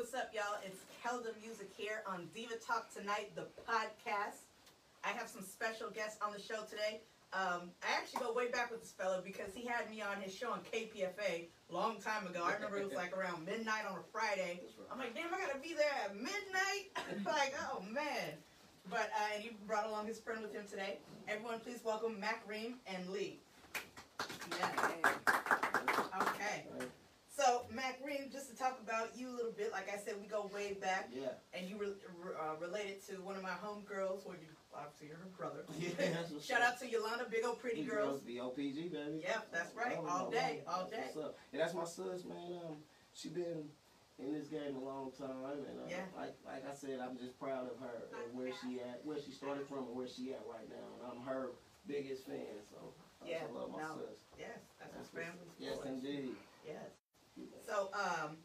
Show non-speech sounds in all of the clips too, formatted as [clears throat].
What's up, y'all? It's Kelda Music here on Diva Talk Tonight, the podcast. I have some special guests on the show today. Um, I actually go way back with this fellow because he had me on his show on KPFA a long time ago. I remember it was like around midnight on a Friday. I'm like, damn, I gotta be there at midnight. [laughs] like, oh man. But uh, and he brought along his friend with him today. Everyone, please welcome Mac Reem and Lee. Yeah. Okay. Mac Reem, just to talk about you a little bit, like I said, we go way back. Yeah. And you were uh, related to one of my homegirls, or you obviously you're her brother. [laughs] Yeah, [laughs] that's Shout out to Yolanda, big old pretty girls. The OPG, baby. Yep, that's right. Oh, All day, all day. What's up? Yeah, that's my sis, man. Um, she been in this game a long time, and uh, Yeah. like like I said, I'm just proud of her and where she at, where she started from, and where she at right now. And I'm her biggest fan, so Yeah, just love my no. sis. Yes, that's That's what's- family's Yes, indeed. Yes. So, um,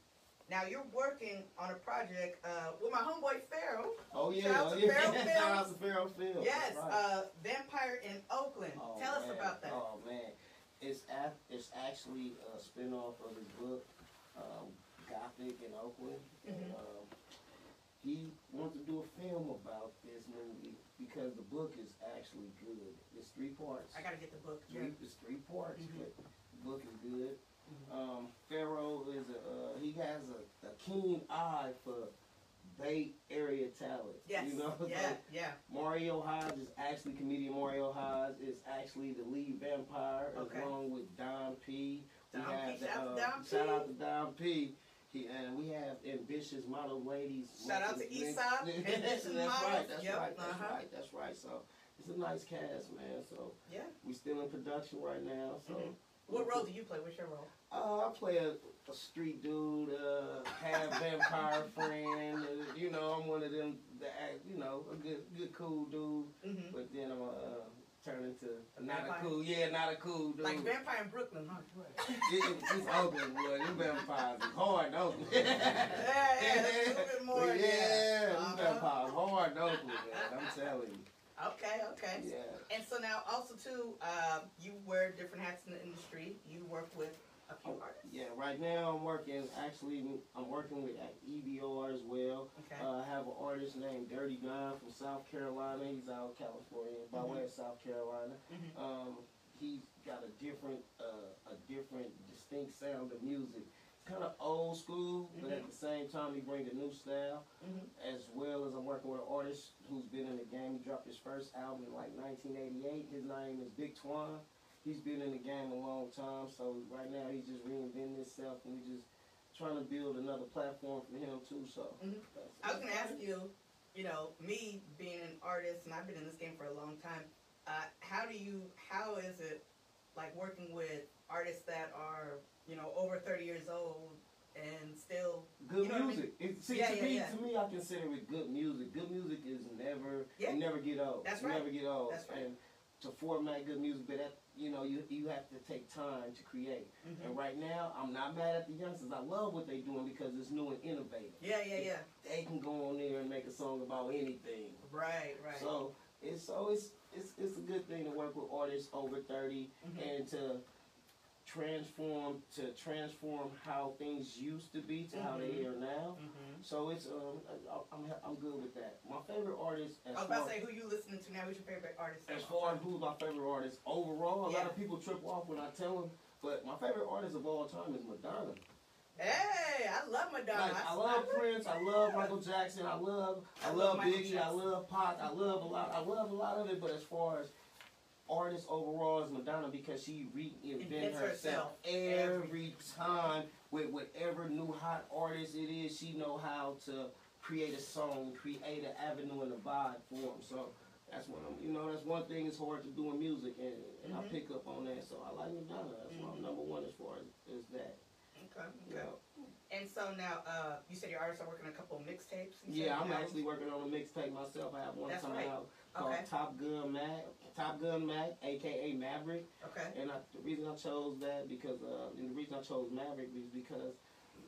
now you're working on a project uh, with my homeboy Pharaoh. Oh yeah, Shout out oh, to yeah. Pharaoh [laughs] Shout out to Films. Yes, right. uh, Vampire in Oakland. Oh, Tell us about that. Oh man, it's af- it's actually a spinoff of his book, um, Gothic in Oakland. And, Mhm. um, he wanted to do a film about this movie because the book is actually good. It's three parts. I gotta get the book. Three, it's three parts, Mhm. but the book is good. Um, Pharaoh is a uh, he has a, a keen eye for Bay Area talent. Yes. You know, yeah, [laughs] Like, yeah. Mario Hodge is actually comedian Mario Hodge is actually the lead vampire Okay. along with Don P. We Don have P. the, Shout out to uh, Don P. Out to Don P. He, and we have ambitious model ladies. Shout out to Lin- Esau, Lin- Ambitious that's Models. right. That's Yep, right. That's uh-huh. right. That's right. So it's a nice cast, man. So Yeah. we still in production right now. So Mhm. What role do you play? What's your role? uh, I play a, a street dude, uh, half vampire [laughs] friend. Uh, you know, I'm one of them that act, you know, a good, good, cool dude. Mm-hmm. But then I'm gonna uh, turn into a not Vampire? a cool, yeah, not a cool dude. Like Vampire in Brooklyn, huh? [laughs] It- it- it's Oakland, boy. Them vampires is hard, Oakland. [laughs] yeah, yeah, a little bit more. yeah, yeah. Uh-huh. vampires hard, man. I'm telling you. Okay, okay. Yeah. And so now, also too, uh, you wear different hats in the industry. You work with a few artists. Yeah, right now I'm working, actually, I'm working with at EBR as well. Okay. Uh, I have an artist named Dirty Guy from South Carolina. He's out of California, by Mhm. way of South Carolina. Mhm. Um, he's got a different, uh, a different, distinct sound of music. Kind of old school, but at Mhm. the same time, he brings a new style. Mhm. As well as I'm working with an artist who's been in the game. He dropped his first album in like 1988. His name is Big Twan. He's been in the game a long time, so right now he's just reinventing himself, and we just trying to build another platform for him too. So Mhm. I was gonna ask you, you know, me being an artist and I've been in this game for a long time. Uh, how do you? How is it like working with artists that are, you know, over thirty years old and still? Good You know what I mean? music. It, see, Yeah, to yeah, me, yeah. to me, I consider it good music. Good music is never, Yeah. you never get old. That's you right. Never get old. That's right. And to format good music, but that, you know, you you have to take time to create. Mhm. And right now, I'm not mad at the youngsters. I love what they're doing because it's new and innovative. Yeah, yeah, yeah. They can go on there and make a song about anything. Right, right. So it's so it's it's it's a good thing to work with artists over 30 Mhm. and to transform to transform how things used to be to how they Mhm. are now. hmm So it's um I, I'm I'm good with that. My favorite artist as I was about to say, who you listening to now? Who's your favorite artist? as far as who's my favorite artist overall, a Yeah. lot of people trip off when I tell them, but my favorite artist of all time is Madonna. Hey, I love Madonna. Like, I love Prince, I love Michael Jackson, I love I love Michael Biggie, I love Pac, I love a lot I love a lot of it, but as far as artists overall is Madonna because she reinvented Invents herself, herself every time with whatever new hot artist it is, she know how to create a song, create an avenue and a vibe for them. So that's what I'm, you know, that's one thing it's hard to do in music, and, and I Mhm. pick up on that. So I like Madonna. That's my Mhm. number one as far as, as that. Okay, okay. know. And so now, uh, you said your artists are working on a couple mixtapes. Yeah, I'm albums? actually working on a mixtape myself. I have one That's coming right. out called Okay. Top Gun Mac, Top Gun Mac, aka Maverick. Okay. And I, the reason I chose that because, uh, and the reason I chose Maverick is because,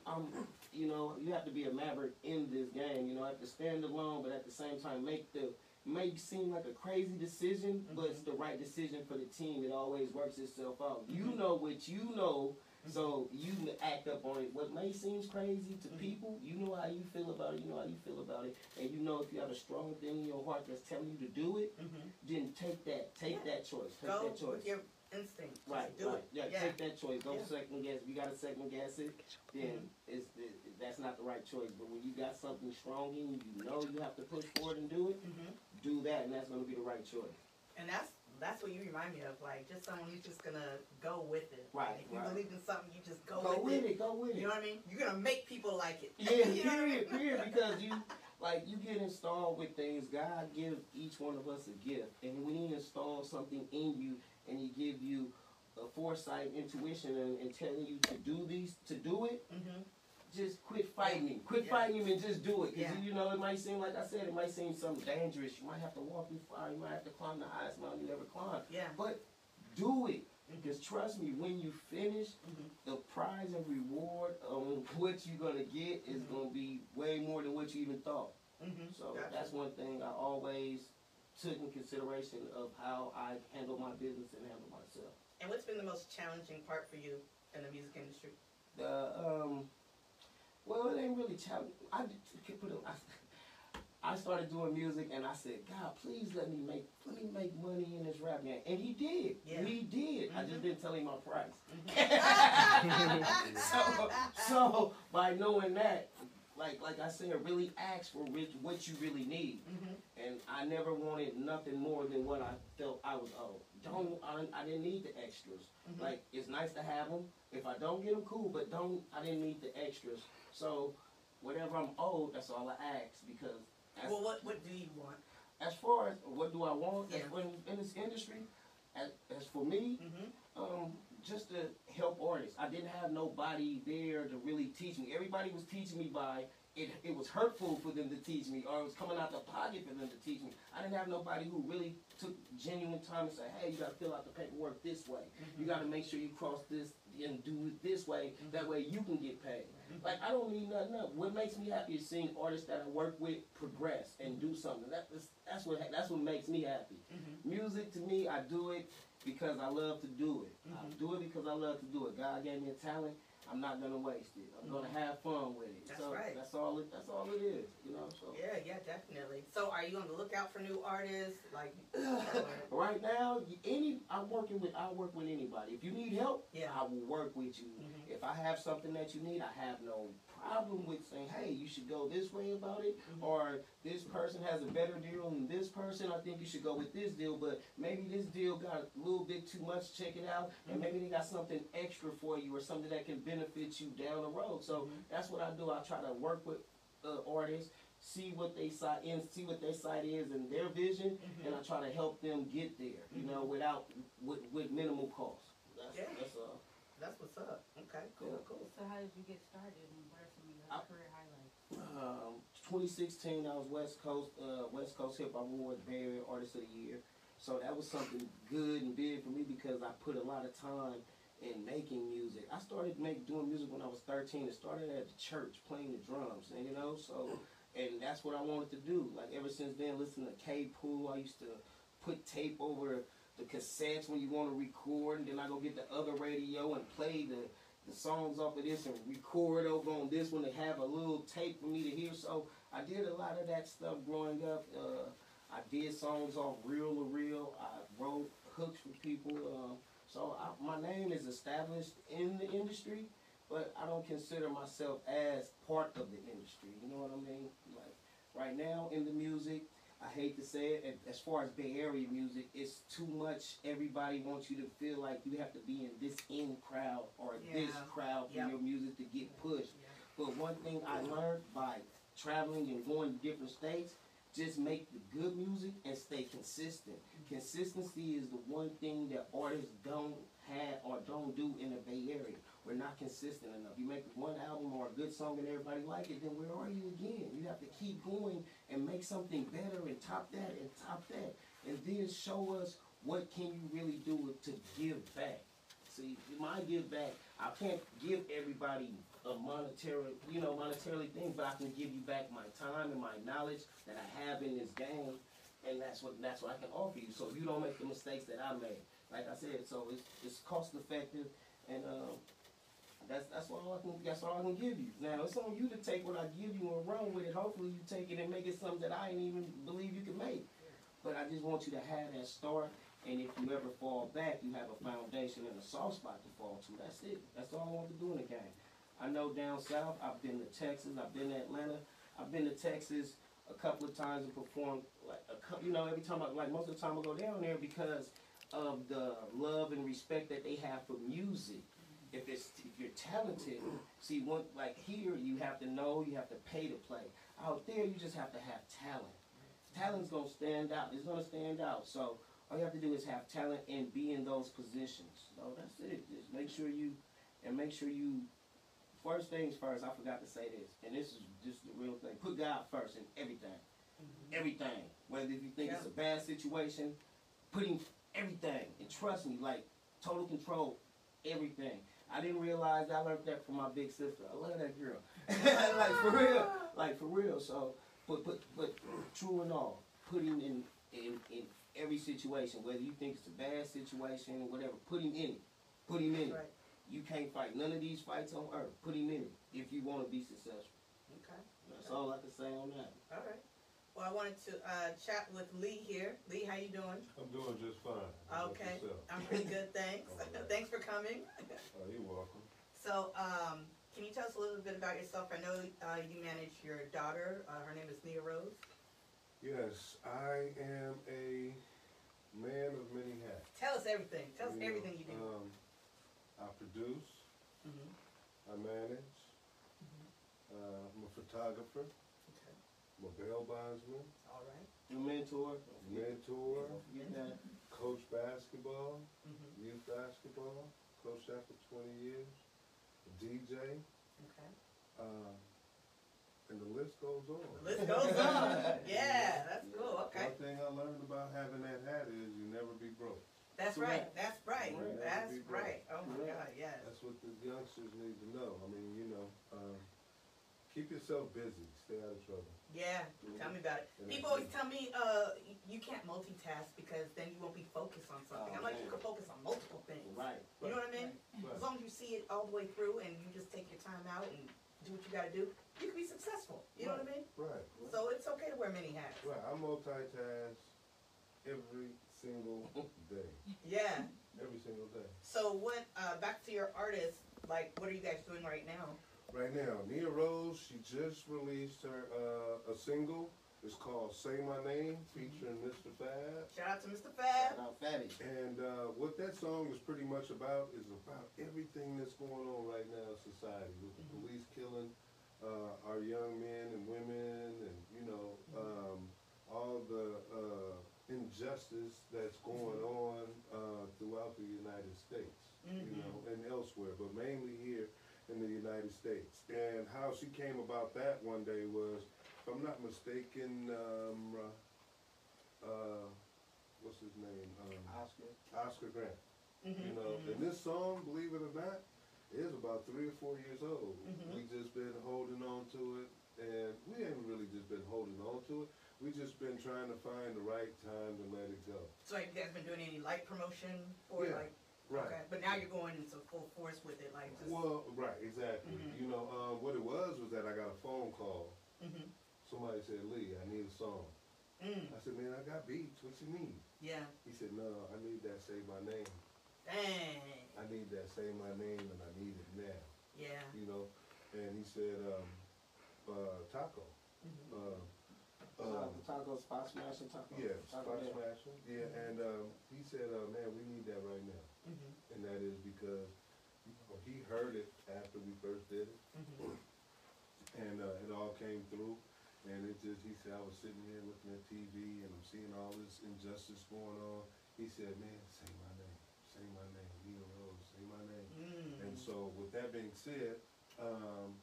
um, you know, you have to be a maverick in this game. You know, I have to stand alone, but at the same time make the may seem like a crazy decision, but it's the right decision for the team. It always works itself out. You Mhm. know what you know So you act up on it. What may seem crazy to Mhm. people, you know how you feel about it. You know how you feel about it, and you know if you have a strong thing in your heart that's telling you to do it, Mm-hmm. then take that. Take Yeah. that choice. Take Go that choice. with your instinct. Just Right, do right. it. Yeah, Yeah. take that choice. Don't Yeah. second guess. If you got to second guess it, then Mm-hmm. it's, it, that's not the right choice. But when you got something strong in you, you know you have to push forward and do it. Mm-hmm. Do that, and that's going to be the right choice. And that's that's what you remind me of, like just someone who's just gonna go with it. Right, If you right. believe in something, you just go, with it. Go with, with it. it. Go with it. You know what I mean? You're gonna make people like it. Yeah, [laughs] You know what I mean? period, period. Because you, like, you get installed with things. God give each one of us a gift, and when He installs something in you, and He give you a foresight, intuition, and, and telling you to do these, to do it, Mm-hmm. Just quit fighting him. Quit Yeah. fighting him and just do it. Because, Yeah. you know, it might seem, like I said, it might seem something dangerous. You might have to walk through fire. You might have to climb the highest mountain you ever climbed. Yeah. But do it. Mhm. Because trust me, when you finish, Mhm. the prize and reward on what you're going to get is Mhm. going to be way more than what you even thought. Mm-hmm. So that's one thing I always took in consideration of how I handle my business and handle myself. And what's been the most challenging part for you in the music industry? The um, well, it ain't really challenging. I could put it. I, I started doing music and I said, God, please let me make let me make money in this rap game, and He did. Yeah. He did. I Mhm. just didn't tell him my price. Mm-hmm. [laughs] [laughs] so, so by knowing that, like like I said, really ask for which, what you really need. Mm-hmm. And I never wanted nothing more than what I felt I was owed. Don't I, I didn't need the extras. Mhm. Like it's nice to have them. If I don't get them, cool. But don't I didn't need the extras. So whatever I'm owed, that's all I ask because. As, Well, what what do you want? as far as what do I want Yeah. when in this industry, as, as for me, Mm-hmm. um, just to help artists. I didn't have nobody there to really teach me. Everybody was teaching me by it. It was hurtful for them to teach me, or it was coming out the pocket for them to teach me. I didn't have nobody who really took genuine time to say, "Hey, you got to fill out the paperwork this way. You got to make sure you cross this and do it this way. That way you can get paid." Like I don't need nothing else. What makes me happy is seeing artists that I work with progress and do something. That is, that's what that's what makes me happy. Mm-hmm. Music to me, I do it because I love to do it. I Mhm. do it because I love to do it. God gave me a talent. I'm not gonna waste it. I'm gonna have fun with it. That's so right. that's all. It, that's all it is. You know. So Yeah, yeah, definitely. So, are you on the lookout for new artists? Like, [sighs] right now, any I'm working with. I work with anybody. If you need help, Yeah. I will work with you. Mhm. If I have something that you need, I have no problem with saying, hey, you should go this way about it, Mhm. or this person has a better deal than this person. I think you should go with this deal, but maybe this deal got a little bit too much. Check it out, and Mhm. maybe they got something extra for you or something that can benefit you down the road. So Mhm. that's what I do. I try to work with uh, artists, see what they side in, see what their side is and their vision, Mhm. and I try to help them get there. You know, Mhm. without with, with minimal cost. That's Yeah. that's all. that's what's up. Okay, cool, Yeah. cool. So how did you get started I-? Um, 2016, I was West Coast uh, West Coast Hip Hop Awards Bay Artist of the Year. So that was something good and big for me because I put a lot of time in making music. I started make doing music when I was 13. It started at the church playing the drums, and you know, so and that's what I wanted to do. Like ever since then, listening to K Pool, I used to put tape over the cassettes when you want to record, and then I go get the other radio and play the the songs off of this and record over on this one to have a little tape for me to hear. So I did a lot of that stuff growing up. Uh, I did songs off Real to Real. I wrote hooks for people. Um, so I, my name is established in the industry, but I don't consider myself as part of the industry. You know what I mean? Like right now in the music, I hate to say it, as far as Bay Area music, it's too much. Everybody wants you to feel like you have to be in this in crowd or this crowd for Yep. your music to get pushed. Yeah. But one thing I learned by traveling and going to different states, just make the good music and stay consistent. Mm-hmm. Consistency is the one thing that artists don't have or don't do in the Bay Area. We're not consistent enough. You make one album or a good song and everybody like it, then where are you again? You have to keep going and make something better and top that and top that. And then show us what can you really do to give back. See, my give back, I can't give everybody a monetary, you know, monetarily thing, but I can give you back my time and my knowledge that I have in this game, and that's what that's what I can offer you. So you don't make the mistakes that I made. Like I said, so it's it's cost effective, and um, That's that's all I can that's all I can give you. Now it's on you to take what I give you and run with it. Hopefully you take it and make it something that I didn't even believe you could make. But I just want you to have that start and if you ever fall back you have a foundation and a soft spot to fall to. That's it. That's all I want to do in the game. I know down south, I've been to Texas, I've been to Atlanta, I've been to Texas a couple of times and performed like a couple you know, every time I like most of the time I go down there because of the love and respect that they have for music if it's if you're talented, see one like here you have to know, you have to pay to play. Out there you just have to have talent. Talent's gonna stand out. It's gonna stand out. So all you have to do is have talent and be in those positions. So that's it. Just make sure you and make sure you first things first, I forgot to say this, and this is just the real thing. Put God first in everything. Mm-hmm. Everything. Whether if you think it's a bad situation, putting everything and trust me, like total control, everything. I didn't realize I learned that from my big sister. I love that girl. [laughs] like for real. Ah. Like for real. So but but but true and all, putting in in in every situation, whether you think it's a bad situation or whatever, put him in it. Put him in it. Right. You can't fight none of these fights on earth. Put him in it if you want to be successful. Okay. That's all I can say on that. All right. Well, I wanted to uh, chat with Lee here. Lee, how you doing? I'm doing just fine. Okay. I'm pretty good, thanks. [laughs] Right. [laughs] thanks for coming. [laughs] Oh, you're welcome. So, um, can you tell us a little bit about yourself? I know uh, you manage your daughter. Uh, her name is Nia Rose. Yes, I am a man of many hats. Tell us everything. Tell us You know, everything you do. Um, I produce, hmm I manage, uh, I'm a photographer, Okay. I'm a bail bondsman, All right. Your mentor. mentor, Don't coach basketball, hmm youth basketball, Coach that for 20 years, DJ, Okay. uh, and the list goes on. The list goes on. [laughs] Yeah, that's cool. Okay. One thing I learned about having that hat is you never be broke. That's right. That's right. Correct. That's Be right. Oh my Correct. God. Yes. That's what the youngsters need to know. I mean, you know, um, keep yourself busy, stay out of trouble. Yeah. Tell me about it. People always tell me, uh, you can't multitask because then you won't be focused on something. I'm like, you can focus on multiple things. Right. You know what I mean? As long as you see it all the way through and you just take your time out and do what you gotta do, you can be successful. You know what I mean? Right. So it's okay to wear many hats. Right. I multitask every single day. Yeah. Every single day. So what, uh, back to your artist, like, what are you guys doing right now? Right now, Nia Rose, she just released her uh, a single. It's called "Say My Name," featuring Mr. Fab. Shout out to Mr. Fab. Shout out Fatty. And uh, what that song is pretty much about is about everything that's going on right now in society with the Mhm. police killing uh, our young men and women, and you know um, all the uh, injustice that's going on uh, throughout the United States, you Mhm. know, and elsewhere, but mainly here in the United States. And how she came about that one day was, if I'm not mistaken, um, uh, uh, what's his name? Um, Oscar. Oscar Grant. Mhm, You know, mhm. and this song, believe it or not, is about three or four years old. Mhm. We just been holding on to it, and we ain't really just been holding on to it. We just been trying to find the right time to let it go. So have you guys been doing any light promotion for it? Yeah, like Right. okay. But now you're going into full force with it, like just Well, right, exactly. Mhm. You know, um, what it was was that I got a phone call. hmm Somebody said, "Lee, I need a song." mm, I said, "Man, I got beats. What you need?" yeah. He said, "No, I need that. Say my name. Dang. I need that. Say my name, and I need it now." Yeah. you know, and he said, um, uh, taco. hmm Uh, Shout out um, to Taco Spot Smasher Taco. yeah, Taco spot Bell. smasher. Yeah, and um, he said, uh, man, we need that right now, hmm and that is because he heard it after we first did it, hmm and uh, it all came through. And it just, he said, I was sitting here looking at TV and I'm seeing all this injustice going on. He said, man, say my name, say my name, Nia Rose, say my name. mm And so, with that being said, um,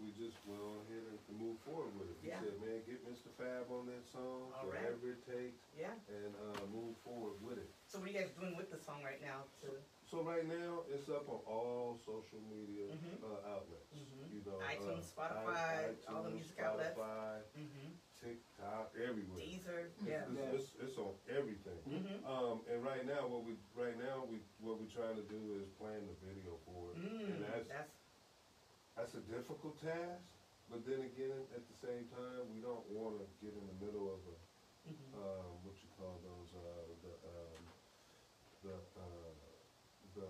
we just went on ahead and moved forward with it. He Yeah. said, man, get Mr. Fab on that song, All right. whatever it takes, Yeah. and uh, move forward with it. So what are you guys doing with the song right now? To So right now, it's up on all social media Mhm. uh, outlets. Mhm. You know, iTunes, uh, Spotify, all the iTunes, music outlets. Spotify, hmm TikTok, everywhere. Deezer. It's, Yeah. it's, it's, it's on everything. Mhm. Um, and right now, what we right now we what we're trying to do is plan the video for it, Mm, and that's that's that's a difficult task. But then again, at the same time, we don't want to get in the middle of a mhm. um, what you call those uh, the um, the uh, the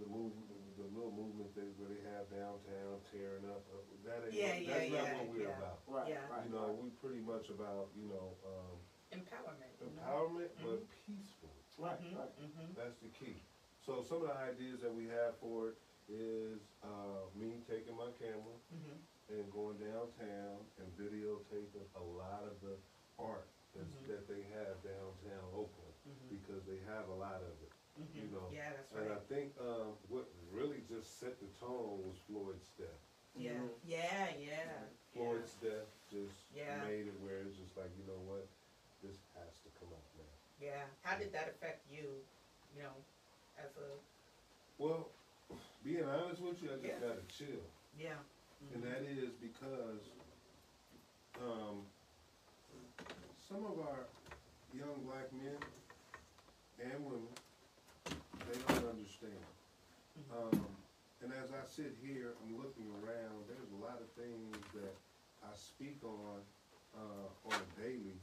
the movement, the little movement they where they have downtown tearing up. Uh, that ain't Yeah, what, yeah, that's not yeah, what we're yeah. about. Right, Yeah. right. You know, we pretty much about you know um, empowerment. you know? empowerment, but peaceful. right, right. mhm. That's the key. So some of the ideas that we have for it is uh, me taking my camera Mhm. and going downtown and videotaping a lot of the art that's, Mhm. that they have downtown Oakland Mhm. because they have a lot of it. You know, Yeah, that's And I think um, what really just set the tone was Floyd's death. Yeah, Mhm. yeah, yeah. yeah. Floyd's death just Yeah. made it where it's just like, you know what, this has to come up now. Yeah. How did that affect you? You know, as a Well, being honest with you, I just Yeah. gotta chill. yeah. And that is because um, some of our young black men and women, they don't understand. Um, and as I sit here, I'm looking around, there's a lot of things that I speak on uh, on a daily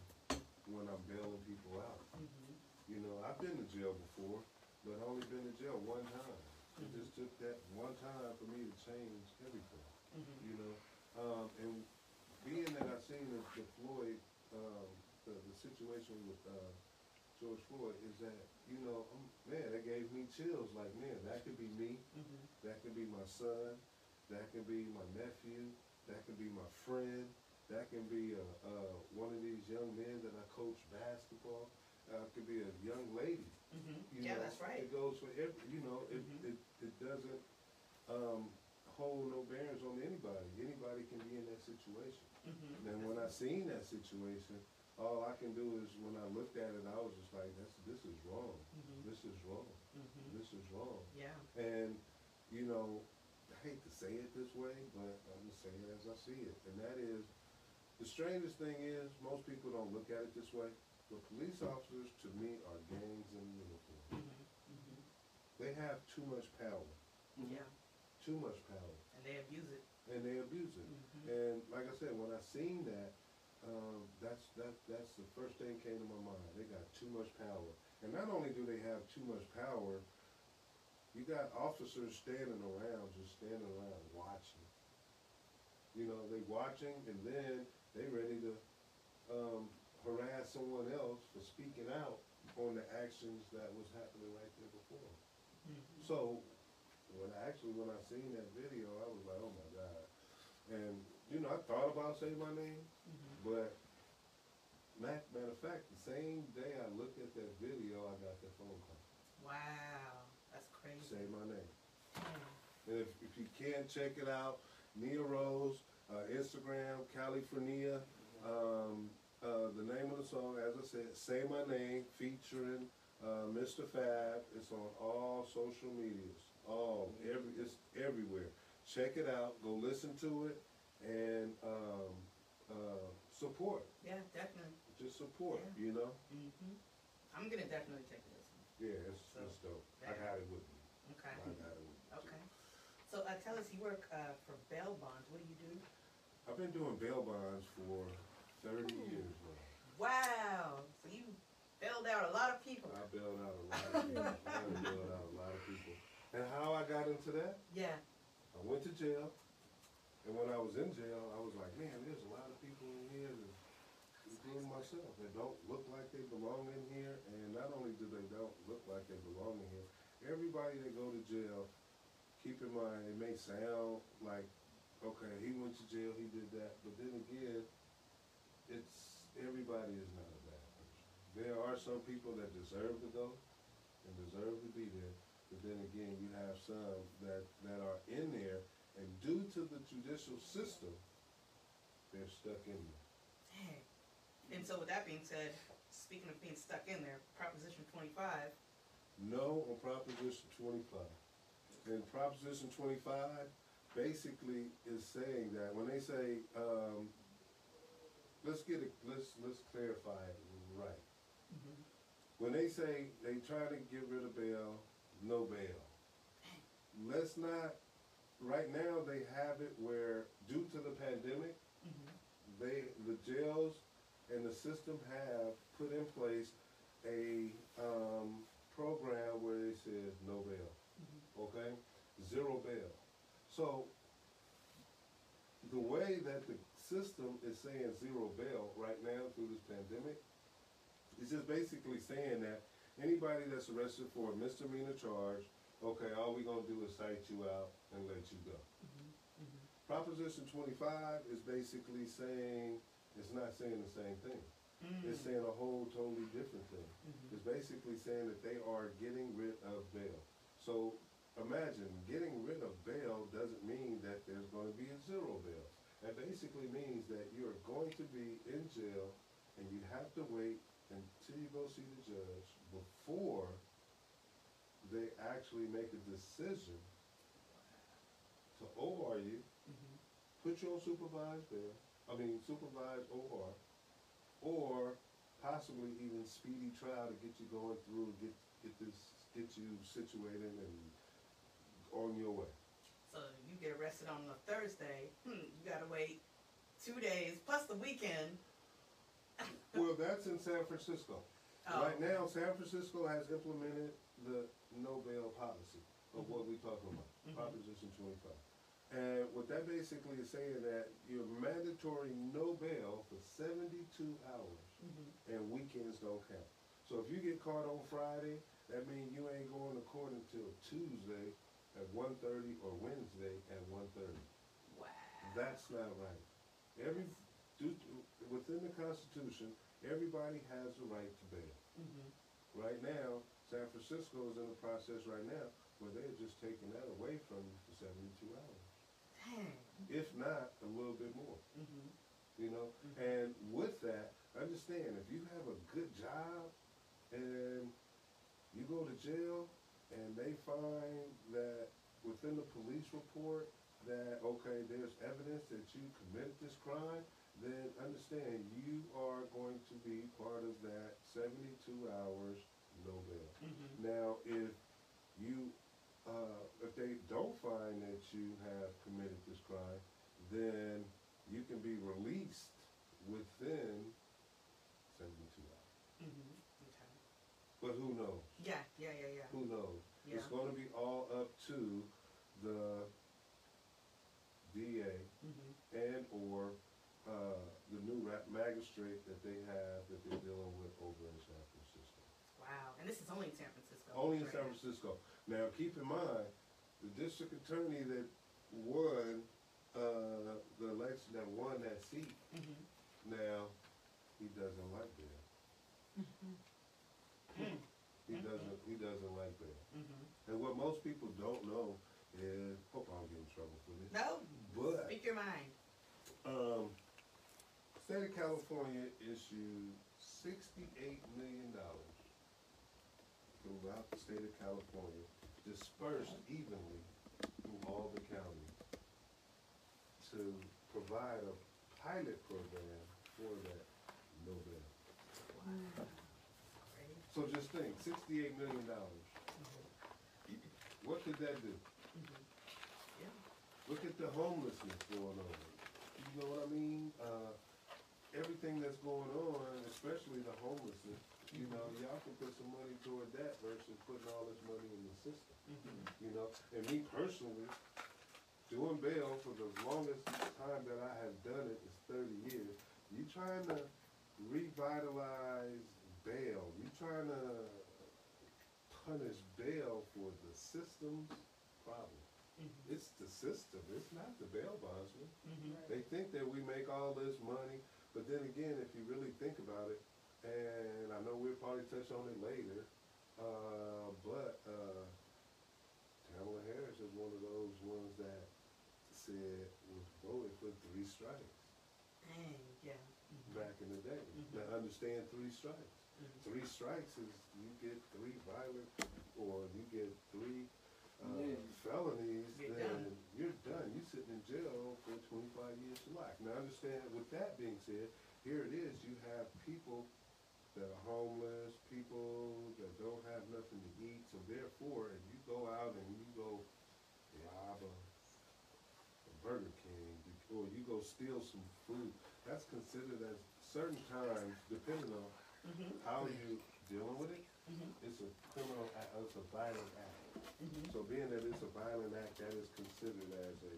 when I'm bailing people out. Mhm. You know, I've been to jail before, but I've only been to jail one time. It just took that one time for me to change everything Mhm. you know. Um, and being that I've seen the, the Floyd, um, the, the situation with uh, George Floyd, is that you know, um, man, that gave me chills. Like, man, that could be me. Mhm. That could be my son. That could be my nephew. That could be my friend. That can be uh, one of these young men that I coach basketball. Uh, it could be a young lady. Mhm. You Yeah, know, that's right. It goes for every, you know, it, Mhm. it, it doesn't, um, hold no bearings on anybody. Anybody can be in that situation. Mhm. And when I seen that situation, all I can do is, when I looked at it, I was just like, that's, this is wrong. Mhm. This is wrong. Mhm. This is wrong. Yeah. And, you know, I hate to say it this way, but I'm just saying it as I see it. And that is, the strangest thing is, most people don't look at it this way, but police officers, to me, are gangs in uniform. Mhm. Mhm. They have too much power, Mhm. Yeah. too much power, And they abuse it. and they abuse it. Mhm. And like I said, when I seen that, um, that's that that's the first thing came to my mind. They got too much power, and not only do they have too much power, you got officers standing around, just standing around watching. You know, they watching, and then they ready to um, harass someone else for speaking out on the actions that was happening right there before. Mhm. So, when I actually when I seen that video, I was like, oh my god. And you know, I thought about saying my name, Mhm. But matter, matter of fact, the same day I looked at that video, I got that phone call. Wow. That's crazy. Say my name. Mm. And if, if you can't check it out, Nia Rose, uh, Instagram, California. Um, uh, the name of the song, as I said, Say My Name, featuring uh, Mr. Fab. It's on all social medias. All, every, it's everywhere. Check it out. Go listen to it and um, uh, support. Yeah, definitely. Just support. Yeah. You know. Mhm. I'm gonna definitely take this. Yeah, it's, So, it's dope. I yeah. got it with me. Okay. I got it with me. Okay. So uh, tell us, you work uh, for bail bonds. What do you do? I've been doing bail bonds for 30 Ooh. years now. Wow. So you bailed out a lot of people. I bailed out a lot of people. I [laughs] bailed out a lot of people. And how I got into that, Yeah. I went to jail. And when I was in jail, I was like, man, there's a lot of that, including myself, that don't look like they belong in here. And not only do they don't look like they belong in here, everybody that go to jail, keep in mind, it may sound like, okay, he went to jail, he did that. But then again, it's, everybody is not a bad person. There are some people that deserve to go and deserve to be there. But then again, you have some that, that are in there, and due to the judicial system, they're stuck in there. And so with that being said, speaking of being stuck in there, Proposition 25. No on Proposition twenty-five. And Proposition twenty-five basically is saying that when they say, um, let's get it, let's, let's clarify it right. when they say they try to get rid of bail, no bail. Let's not. Right now, they have it where, due to the pandemic. They the jails and the system have put in place a um, program where they says no bail, okay, zero bail. So the way that the system is saying zero bail right now through this pandemic is just basically saying that anybody that's arrested for a misdemeanor charge, okay, all we're gonna do is cite you out and let you go. Proposition twenty-five is basically saying, it's not saying the same thing. Hmm. It's saying a whole totally different thing. Mm-hmm. It's basically saying that they are getting rid of bail. So imagine, getting rid of bail doesn't mean that there's gonna be a zero bail. That basically means that you're going to be in jail and you have to wait until you go see the judge before they actually make a decision to OR you, put you on supervised bail, I mean supervised OR, or possibly even speedy trial to get you going through, get, get this, get you situated and on your way. So you get arrested on a Thursday. Hmm, you gotta wait two days plus the weekend. [laughs] Well, that's in San Francisco. Oh. Right now, San Francisco has implemented the no bail policy of what we're talking about, Mhm. Proposition twenty-five. And what that basically is saying that you're mandatory no bail for seventy-two hours Mhm. and weekends don't count. So if you get caught on Friday, that means you ain't going to court until Tuesday at 1:30 or Wednesday at 1:30. Wow. That's not right. Every, within the Constitution, everybody has the right to bail. Mhm. Right now, San Francisco is in the process right now where they're just taking that away from you for seventy-two hours. If not, a little bit more, Mhm. you know? Mhm. And with that, understand, if you have a good job and you go to jail and they find that within the police report that, okay, there's evidence that you committed this crime, then understand you are going to be part of that seventy-two hours no bail. Mhm. Now, if you, uh, if they don't find that you have committed this crime, then you can be released within seventy-two hours. Mhm. Okay. But who knows? Yeah. Yeah. Yeah. Yeah. Who knows? Yeah. It's gonna be all up to the DA Mhm. and/or, uh, the new ra- magistrate that they have that they're dealing with over in San Francisco. Wow. And this is only in San Francisco. Only in right? San Francisco. Now, keep in mind, the district attorney that won, uh, the election, that won that seat, Mhm. now, he doesn't like bail. Mm. He doesn't, he doesn't like. Mhm. And what most people don't know is, hope I don't get in trouble for this, No. but, Speak your mind. um, state of California issued sixty-eight million dollars throughout the state of California, dispersed evenly through all the counties to provide a pilot program for that no bail. Great. So just think, sixty-eight million dollars. What could that do? Yeah. Look at the homelessness going on. You know what I mean? Uh, everything that's going on, especially the homelessness, you know, y'all can put some money toward that versus putting all this money in the system. Mhm. You know, and me personally, doing bail for the longest time that I have done it is thirty years. You trying to revitalize bail? You trying to punish bail for the system's problem? Mhm. It's the system. It's not the bail bondsman. Mhm. They think that we make all this money, but then again, if you really think about it, and I know we'll probably touch on it later, uh, but uh, Kamala Harris is one of those ones that said was voted for three strikes Dang. Yeah. Mhm. back in the day. Mhm. Now understand three strikes. Mhm. Three strikes is you get three violent or you get three uh, Yeah. felonies, You're then done. you're done. You're sitting in jail for 25 years to life. Now understand. With that being said, here it is. You have people that are homeless, people that don't have nothing to eat. So therefore, if you go out and you go rob a, a Burger King, or you go steal some food, that's considered as certain times, depending on Mhm. how you dealing with it, Mhm. it's a criminal, act, it's a violent act. Mhm. So being that it's a violent act, that is considered as a,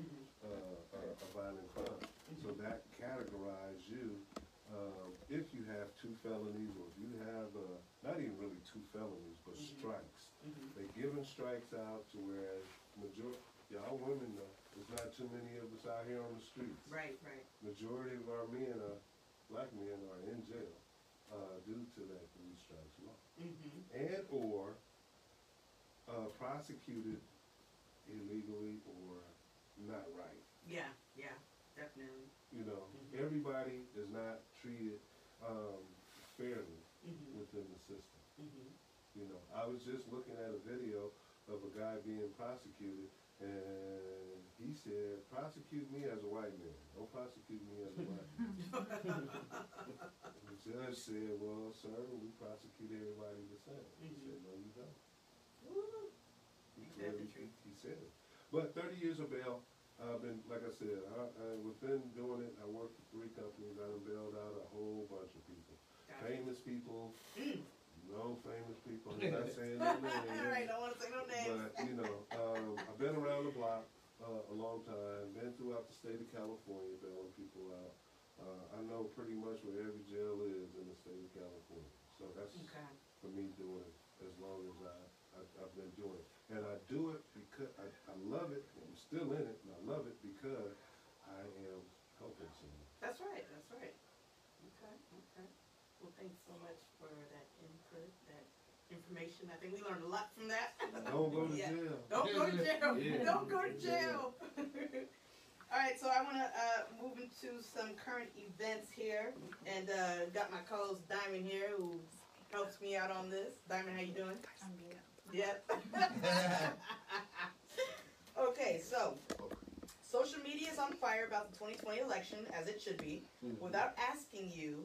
Mhm. uh, a, a violent crime. So that categorize you, um, if you have two felonies, or if you have, uh, not even really two felonies, but Mhm. strikes. Mhm. They giving strikes out to whereas major, y'all women know, there's not too many of us out here on the streets. Right, right. Majority of our men are, black men are in jail, uh, due to that three strikes law. Mhm. And or, uh, prosecuted illegally or not right. Yeah, yeah, definitely. You know, Mhm. everybody is not treated, um, fairly Mhm. within the system. Mhm. You know, I was just looking at a video of a guy being prosecuted, and he said, "Prosecute me as a white man. Don't prosecute me as a [laughs] black man." the judge said, "Well, sir, we prosecute everybody the same." He Mhm. said, "No, you don't." Woo. He Ain't that the clearly- truth? He said it. But 30 years of bail. I've been, like I said, I, I within doing it. I worked for three companies. I done bailed out a whole bunch of people, Gotcha. famous people, Mm. [clears throat] no famous people. I'm not [laughs] saying no names. All right, don't want to say no names. But, you know, um, I've been around the block, uh, a long time, been throughout the state of California bailing people out. Uh, I know pretty much where every jail is in the state of California. So that's Okay. for me doing as long as I, I, I've been doing it. And I do it because, I, I love it, I'm still in it, and I love it because I am helping someone. That's right, that's right. Okay, okay. Well, thanks so much for that input, that information. I think we learned a lot from that. [laughs] Don't go to Yeah. jail. Don't go to jail. Yeah. [laughs] Don't go to jail. [laughs] All right, so I want to uh, move into some current events here, and uh, got my co-host Diamond here, who helps me out on this. Diamond, how you doing? I'm good. Yep. okay, so social media is on fire about the 2020 election, as it should be. Mhm. Without asking you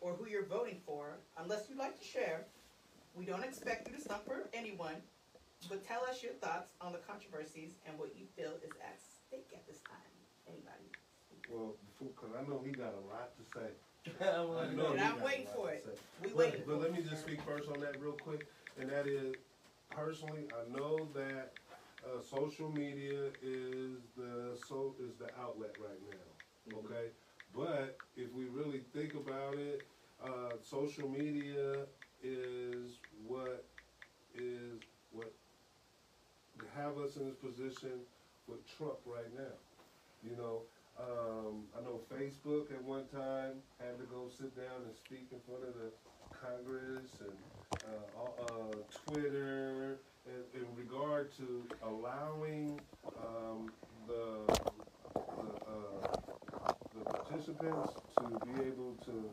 or who you're voting for, unless you'd like to share, we don't expect you to stump for anyone, but tell us your thoughts on the controversies and what you feel is at stake at this time. Anybody? Well, cause I know he got a lot to say. I'm [laughs] I like, know And I'm got a waiting lot for to it. say. We But, waiting. but let me just speak first on that real quick, and that is, personally, I know that, uh, social media is the, so, is the outlet right now, Mhm. okay? But if we really think about it, uh, social media is what is, what have us in this position with Trump right now. You know, um, I know Facebook at one time had to go sit down and speak in front of the Congress and uh, uh, Twitter in, in regard to allowing um, the the, uh, the participants to be able to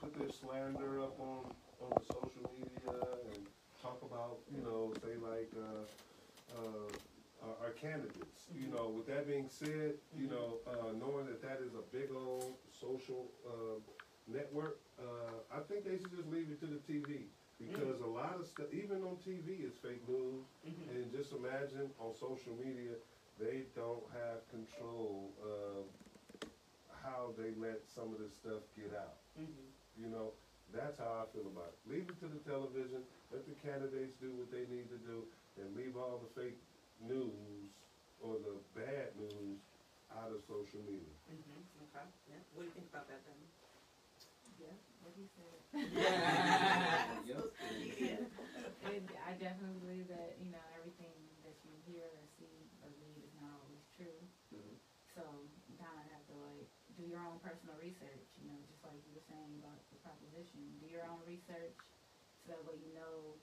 put their slander up on on the social media and talk about you know say like uh, uh, our, our candidates. You know, with that being said, you know, uh, knowing that that is a big old social uh, network, uh, I think they should just leave it to the TV because a lot of stuff, even on TV, is fake news. Mhm. And just imagine on social media, they don't have control of how they let some of this stuff get out. Mhm. You know, that's how I feel about it. Leave it to the television, let the candidates do what they need to do, and leave all the fake news or the bad news out of social media. Mhm. Okay. Yeah. What do you think about that, then? Yeah, what he said. [laughs] [laughs] Yep. Social media. And I definitely believe that, you know, everything that you hear or see or read is not always true. Mhm. So you kind of have to like do your own personal research, you know, just like you were saying about the proposition. Do your own research so that way you know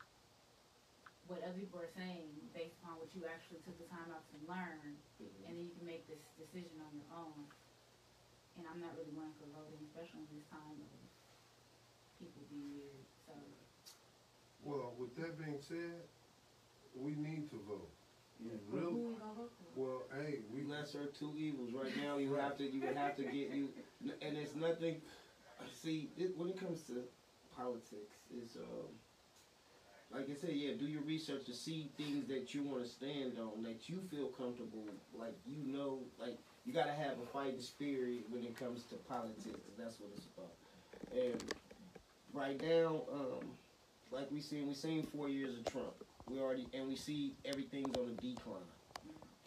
what other people are saying based upon what you actually took the time out to learn, Mhm. and then you can make this decision on your own. And I'm not really one for voting, especially in this time of people being weird. So Well, with that being said, we need to vote. Yeah. Really? we gonna vote for? Well, hey, we, lesser of two evils right now you have to you would have to get you and it's nothing see, it, when it comes to politics, is um, like I said, yeah, do your research to see things that you want to stand on, that you feel comfortable, like you know, like you gotta have a fighting spirit when it comes to politics. That's what it's about. And right now, um, like we seen, we seen four years of Trump. We already and we see everything's on a decline,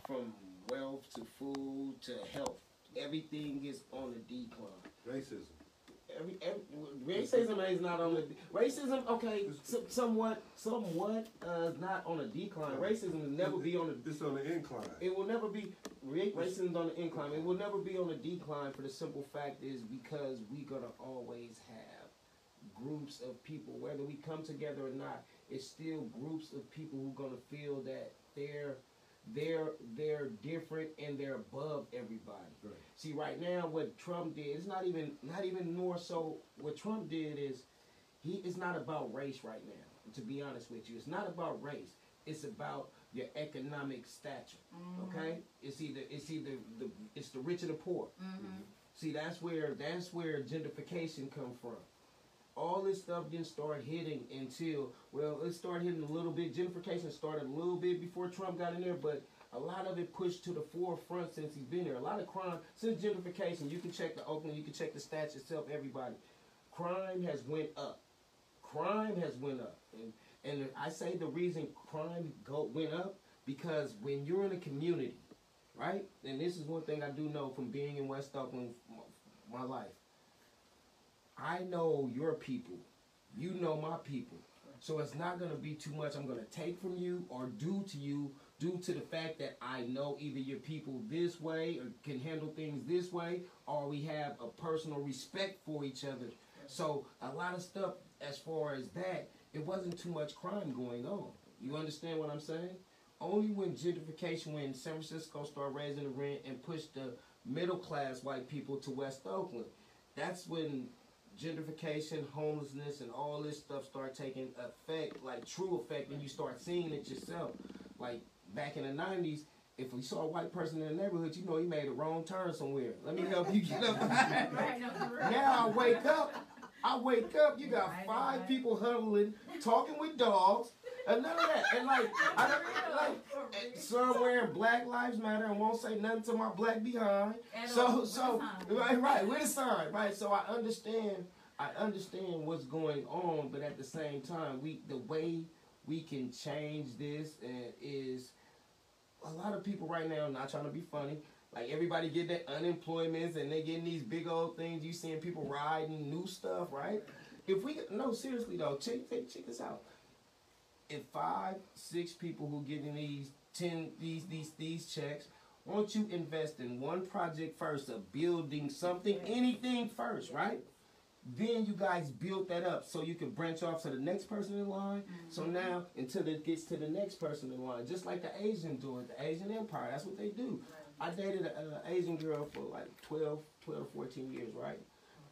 from wealth to food to health. Everything is on a decline. Racism. Every, every racism is not on the racism. Okay, so, somewhat, somewhat uh, is not on a decline. Racism will never be on a. It's on the incline. It will never be racism on the incline. It will never be on a decline for the simple fact is because we're gonna always have groups of people, whether we come together or not. It's still groups of people who are gonna feel that they're they're they're different and they're above everybody. Right. See, right now, what Trump did, it's not even not even more so. What Trump did is, he it's not about race right now. To be honest with you, it's not about race. It's about your economic stature. Okay, it's either it's either the it's the rich or the poor. Mm-hmm. See, that's where that's where gentrification come from. All this stuff didn't start hitting until well, it started hitting a little bit. Gentrification started a little bit before Trump got in there, but a lot of it pushed to the forefront since he's been there. A lot of crime since gentrification. You can check the Oakland, you can check the stats itself Everybody, crime has went up. Crime has went up, and and I say the reason crime go went up because when you're in a community, right? And this is one thing I do know from being in West Oakland my life. I know your people. You know my people. So it's not going to be too much I'm going to take from you or do to you due to the fact that I know either your people this way or can handle things this way or we have a personal respect for each other. So a lot of stuff as far as that, it wasn't too much crime going on. You understand what I'm saying? Only when gentrification, when San Francisco started raising the rent and pushed the middle class white people to West Oakland, that's when gentrification, homelessness, and all this stuff start taking effect, like true effect, and you start seeing it yourself. Like back in the '90s, if we saw a white person in the neighborhood, you know he made a wrong turn somewhere. Let me help you get up. [laughs] Right, no, for real. now I wake up. I wake up. You got five people huddling, talking with dogs, and none of that. And like, I don't like and some wearing Black Lives Matter and won't say nothing to my black behind. And So so right right with a sign right. So I understand I understand what's going on, but at the same time, we the way we can change this uh, is a lot of people right now. Not trying to be funny. Like everybody get their unemployments and they getting these big old things. You seeing people riding new stuff, right? If we no seriously though, check check, check this out. If five six people who getting these ten these these these checks won't you invest in one project first of building something, anything first, right? Then you guys build that up so you can branch off to the next person in line. So mm-hmm. now until it gets to the next person in line, just like the Asian do it, the Asian Empire, that's what they do. I dated an Asian girl for like 12, 12, 14 years, right?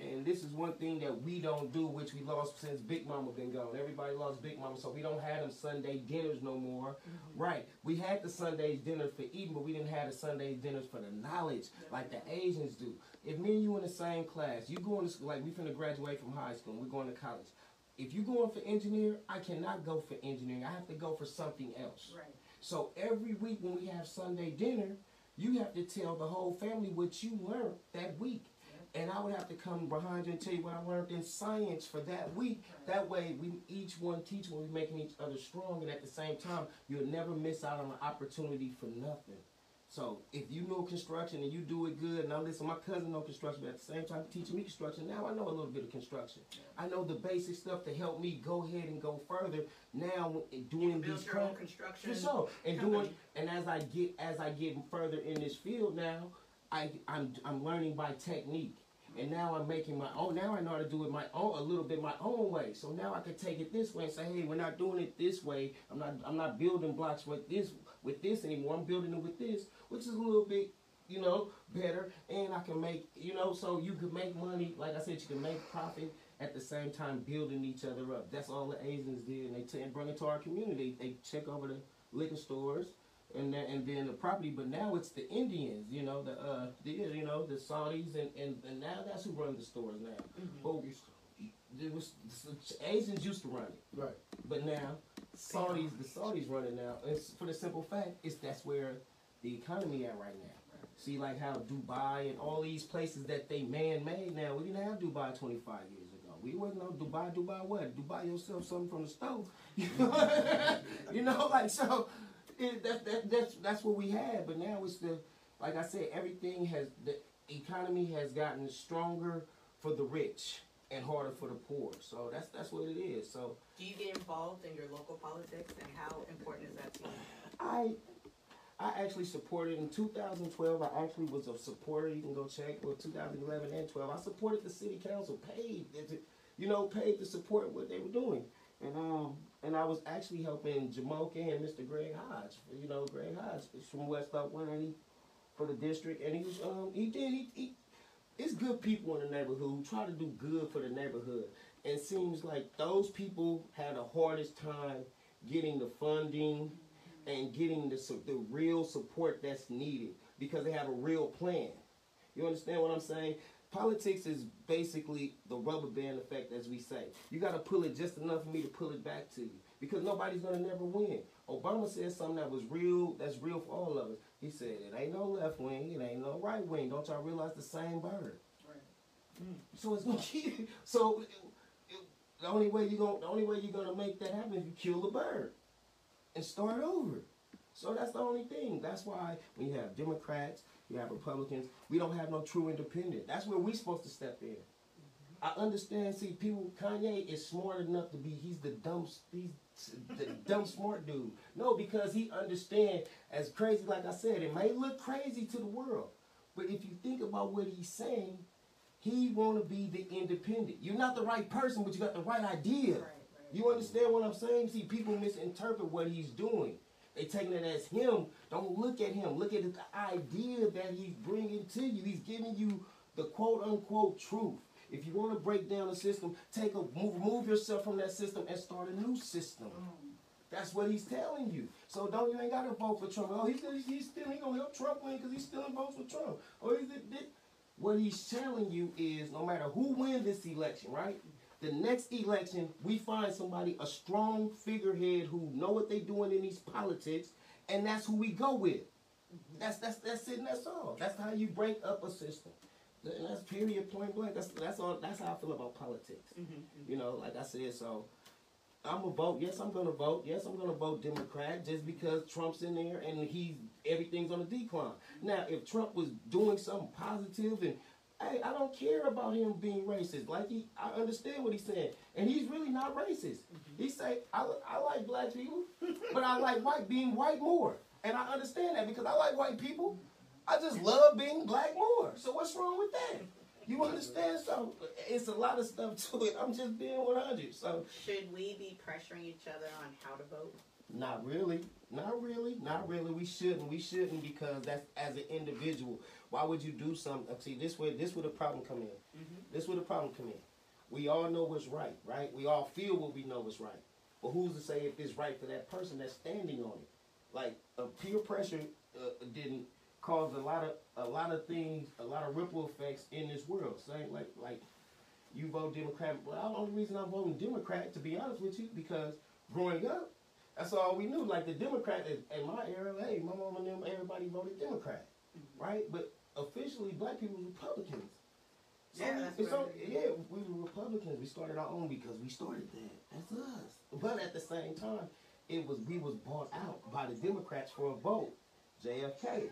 And this is one thing that we don't do, which we lost since Big Mama been gone. Everybody lost Big Mama, so we don't have them Sunday dinners no more. Mm-hmm. Right. We had the Sunday dinners for eating, but we didn't have the Sunday dinners for the knowledge like the Asians do. If me and you in the same class, you going to school, like we finna graduate from high school, and we're going to college. If you going for engineer, I cannot go for engineering. I have to go for something else. Right. So every week when we have Sunday dinner, you have to tell the whole family what you learned that week. And I would have to come behind you and tell you what I learned in science for that week. That way, we each one teach when we're making each other strong, and at the same time, you'll never miss out on an opportunity for nothing. So if you know construction and you do it good, now listen, my cousin know construction, but at the same time teaching me construction, now I know a little bit of construction. I know the basic stuff to help me go ahead and go further. Now doing these construction. for sure. And company. doing and as I get as I get further in this field now, I I'm I'm learning by technique. And now I'm making my own. Now I know how to do it my own, a little bit my own way. So now I can take it this way and say, hey, we're not doing it this way. I'm not. I'm not building blocks with this with this anymore. I'm building it with this, which is a little bit, you know, better. And I can make, you know, so you can make money. Like I said, you can make profit at the same time building each other up. That's all the Asians did, and they t- and bring it to our community. They check over the liquor stores and then, and then the property. But now it's the Indians, you know, the uh, the you know the Saudis, and, and, and now that's who run the stores now. Well, it was the Asians used to run it, Right. but now Saudis, the Saudis run it now. It's for the simple fact is that's where the economy at right now. See, like how Dubai and all these places that they man made now. We didn't have Dubai 25 years ago. We wasn't on Dubai. Dubai what? Dubai yourself something from the stove. [laughs] You know like so. It, that, that that's that's what we had. But now it's the like I said, everything has the economy has gotten stronger for the rich and harder for the poor. So that's that's what it is. So Do you get involved in your local politics, and how important is that to you? I I actually supported in 2012. I actually was a supporter. You can go check. Well, 2011 and 12. I supported the city council. Paid, you know, paid to support what they were doing. And um and I was actually helping Jamoke and Mr. Greg Hodge. You know, Greg Hodge is from West Up for the district, and he was um he did he, he it's good people in the neighborhood who try to do good for the neighborhood. And seems like those people had the hardest time getting the funding and getting the the real support that's needed because they have a real plan. You understand what I'm saying? Politics is basically the rubber band effect, as we say. You got to pull it just enough for me to pull it back to you because nobody's gonna never win. Obama said something that was real. That's real for all of us. He said it ain't no left wing, it ain't no right wing. Don't y'all realize the same bird? Hmm. So it's [laughs] gonna keep. So it- it- the only way you're gonna the only way you're gonna make that happen is you kill the bird and start over. So that's the only thing. That's why when you have Democrats, you have Republicans, we don't have no true independent. That's where we supposed to step in. I understand. See, people. Kanye is smart enough to be. He's the dumb. He's the dumb smart dude. No, because he understand. As crazy, like I said, it may look crazy to the world, but if you think about what he's saying, he want to be the independent. You're not the right person, but you got the right idea. You understand what I'm saying? See, people misinterpret what he's doing. They taking it as him. Don't look at him. Look at the idea that he's bringing to you. He's giving you the quote unquote truth. If you want to break down the system, take a move, remove yourself from that system and start a new system. That's what he's telling you. So don't you ain't got to vote for Trump. Oh, he's, he's still he gonna help Trump win because he's stealing votes for Trump. Oh, he's this. What he's telling you is no matter who wins this election, right? The next election, we find somebody, a strong figurehead who know what they doing in these politics, and that's who we go with. That's that's that's it. And that's all. That's how you break up a system. And that's period, point blank. That's that's all. That's how I feel about politics. Mm-hmm, mm-hmm. You know, like I said, so I'm gonna vote. Yes, I'm gonna vote. Yes, I'm gonna vote Democrat just because Trump's in there and he's everything's on a decline. Mm-hmm. Now, if Trump was doing something positive and hey, I don't care about him being racist. Like he, I understand what he's saying, and he's really not racist. Mm-hmm. He say I, I like black people, but I like white being white more, and I understand that because I like white people. I just love being black more. So what's wrong with that? You understand? So it's a lot of stuff to it. I'm just being 100. So Should we be pressuring each other on how to vote? not really, not really, not really. We shouldn't. We shouldn't because that's as an individual. Why would you do something? See, this way, this where the problem come in. This where the problem come in. We all know what's right, right? We all feel what we know is right. But who's to say if it's right for that person that's standing on it? Like uh, peer pressure uh, didn't cause a lot of a lot of things, a lot of ripple effects in this world. Saying like like you vote Democrat. Well, the only reason I'm voting Democrat, to be honest with you, because growing up, that's all we knew. Like the Democrat in- in my era, hey, my mom and them, everybody voted Democrat, right? But officially, black people Republicans. So Yeah, that's it's what on, it is. yeah, we were Republicans. We started our own because we started that. That's us. But at the same time, it was we was bought out by the Democrats for a vote. JFK.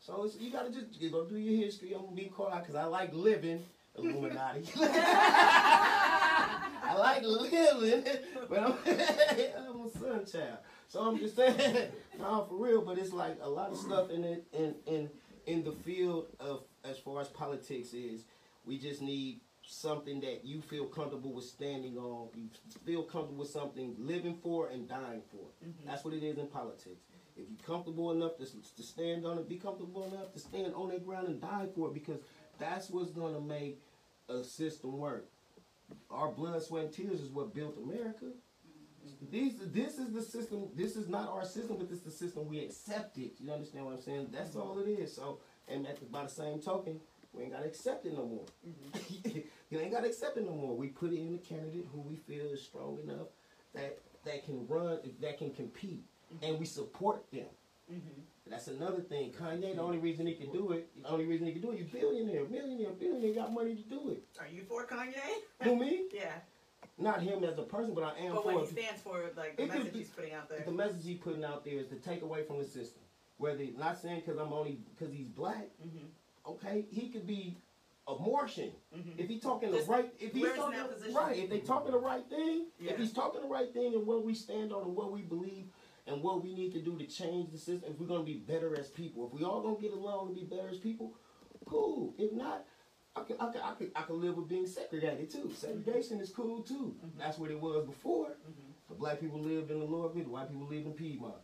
So it's, you gotta just you go do your history. I'm gonna be quiet because I like living. Illuminati. [laughs] I like living, but I'm, [laughs] I'm a son child. So I'm just saying, [laughs] no, for real. But it's like a lot of stuff in it, in in in the field of as far as politics is. We just need something that you feel comfortable with standing on. You feel comfortable with something living for and dying for. Mm-hmm. That's what it is in politics. If you're comfortable enough to, to stand on it, be comfortable enough to stand on that ground and die for it because that's what's going to make a system work. Our blood, sweat, and tears is what built America. These, this is the system. This is not our system, but this is the system we accepted. You understand what I'm saying? That's mm-hmm. all it is. So, and at the, by the same token, we ain't gotta accept it no more. Mm-hmm. [laughs] you ain't gotta accept it no more. We put it in the candidate who we feel is strong enough that that can run, that can compete, mm-hmm. and we support them. Mm-hmm. That's another thing. Kanye, the only reason he can do it, the only reason he can do it, you billionaire, millionaire, billionaire, got money to do it. Are you for Kanye? Who me? [laughs] yeah. Not him as a person, but I am But for what he stands for, like the message be- he's putting out there. the message he's putting out there is to take away from the system. Whether not saying because I'm only because he's black, Mm-hmm. okay, he could be a Martian. Mm-hmm. If he's talking Just the right, if he's talking right, if they talking the right thing, Yeah. if he's talking the right thing and what we stand on and what we believe and what we need to do to change the system, if we're gonna be better as people, if we all gonna get along and be better as people, cool. If not, I could, I could, I could, I could live with being segregated too. Segregation is cool too. Mhm. That's what it was before. Mm-hmm. The black people lived in the Louisville, the white people lived in Piedmont.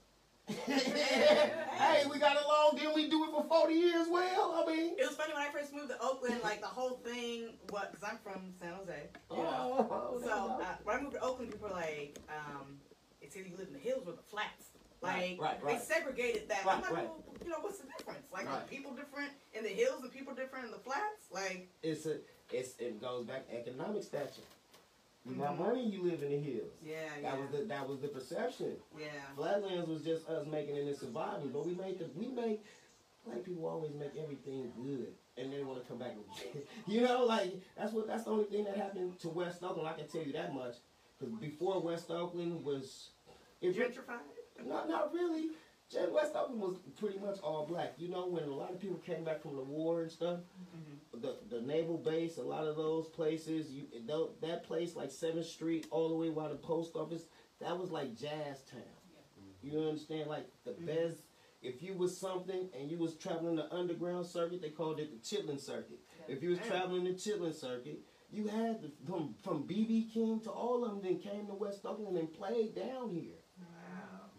[laughs] hey, we got along, didn't we do it for 40 years? Well, I mean, It was funny when I first moved to Oakland, like the whole thing. What? Because I'm from San Jose. You know? oh, So uh, when I moved to Oakland, people were like, um, "It's either you live in the hills or the flats." Like Right, right, they segregated that. Right, I'm like, right. well, you know, what's the difference? Like, are people different in the hills and people different in the flats? Like, it's a, it's, it goes back economic stature. You got Mhm. money, you live in the hills. yeah, yeah, That was the that was the perception. yeah. Flatlands was just us making it and surviving, but we made the we make black people always make everything good, and they want to come back. [laughs] you know, like that's what that's the only thing that happened to West Oakland. I can tell you that much, because before West Oakland was, Gentrified. Not not really. Jen- West Oakland was pretty much all black. You know, when a lot of people came back from the war and stuff, Mm-hmm. the the naval base, a lot of those places, you that place like Seventh Street, all the way by the post office, that was like jazz town. You understand? Like the Mhm. best. If you was something and you was traveling the underground circuit, they called it the Chitlin Circuit. If you was Damn. traveling the Chitlin Circuit, you had the, from from BB King to all of them. Then came to West Oakland and played down here.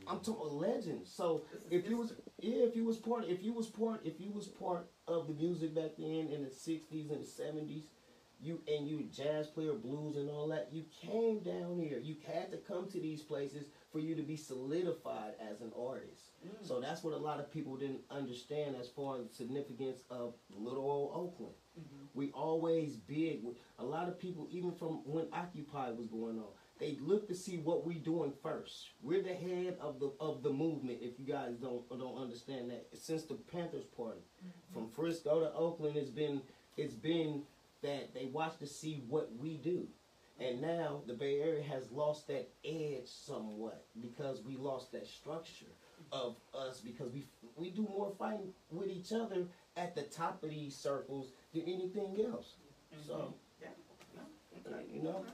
I'm talking legends. So if you was yeah, if you was part if you was part if you was part of the music back then in the sixties and the seventies, you and you jazz player, blues and all that, you came down here. You had to come to these places for you to be solidified as an artist. Mm. So that's what a lot of people didn't understand as far as the significance of little old Oakland. Mhm. We always big. A lot of people, even from when Occupy was going on, they look to see what we doing first. We're the head of the of the movement. If you guys don't don't understand that, since the Panthers Party, mm-hmm. from Frisco to Oakland, it's been it's been that they watch to see what we do. And now the Bay Area has lost that edge somewhat because we lost that structure of us because we we do more fighting with each other at the top of these circles than anything else. Mm-hmm. So Yeah. You know, uh-huh.